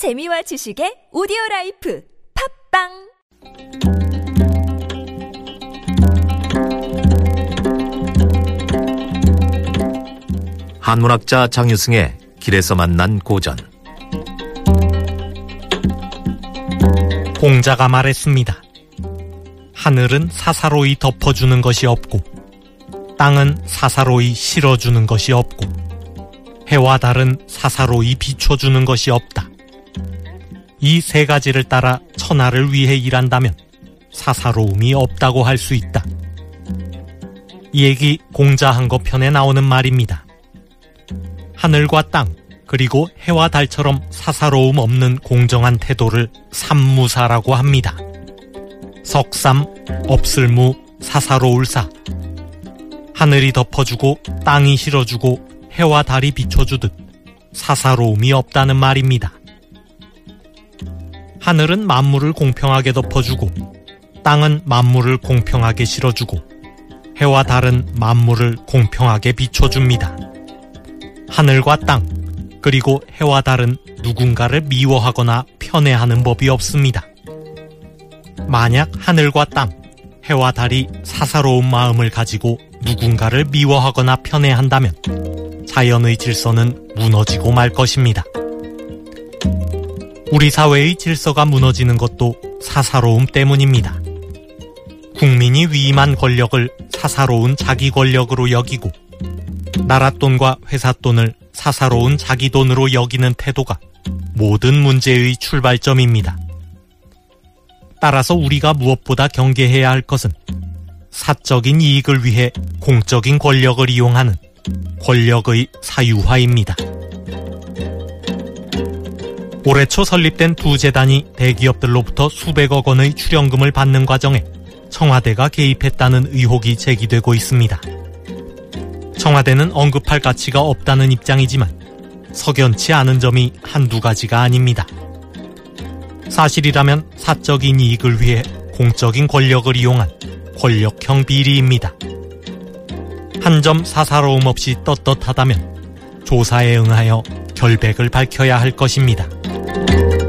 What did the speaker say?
재미와 지식의 오디오 라이프 팝빵 한문학자 장유승의 길에서 만난 고전 공자가 말했습니다. 하늘은 사사로이 덮어주는 것이 없고, 땅은 사사로이 실어주는 것이 없고, 해와 달은 사사로이 비춰주는 것이 없다. 이 세 가지를 따라 천하를 위해 일한다면 사사로움이 없다고 할 수 있다. 이 얘기 공자한 거 편에 나오는 말입니다. 하늘과 땅, 그리고 해와 달처럼 사사로움 없는 공정한 태도를 삼무사라고 합니다. 석삼, 없을무, 사사로울사. 하늘이 덮어주고 땅이 실어주고 해와 달이 비춰주듯 사사로움이 없다는 말입니다. 하늘은 만물을 공평하게 덮어주고 땅은 만물을 공평하게 실어주고 해와 달은 만물을 공평하게 비춰줍니다. 하늘과 땅, 그리고 해와 달은 누군가를 미워하거나 편애하는 법이 없습니다. 만약 하늘과 땅, 해와 달이 사사로운 마음을 가지고 누군가를 미워하거나 편애한다면 자연의 질서는 무너지고 말 것입니다. 우리 사회의 질서가 무너지는 것도 사사로움 때문입니다. 국민이 위임한 권력을 사사로운 자기 권력으로 여기고 나라 돈과 회사 돈을 사사로운 자기 돈으로 여기는 태도가 모든 문제의 출발점입니다. 따라서 우리가 무엇보다 경계해야 할 것은 사적인 이익을 위해 공적인 권력을 이용하는 권력의 사유화입니다. 올해 초 설립된 두 재단이 대기업들로부터 수백억 원의 출연금을 받는 과정에 청와대가 개입했다는 의혹이 제기되고 있습니다. 청와대는 언급할 가치가 없다는 입장이지만 석연치 않은 점이 한두 가지가 아닙니다. 사실이라면 사적인 이익을 위해 공적인 권력을 이용한 권력형 비리입니다. 한 점 사사로움 없이 떳떳하다면 조사에 응하여 결백을 밝혀야 할 것입니다. Bye.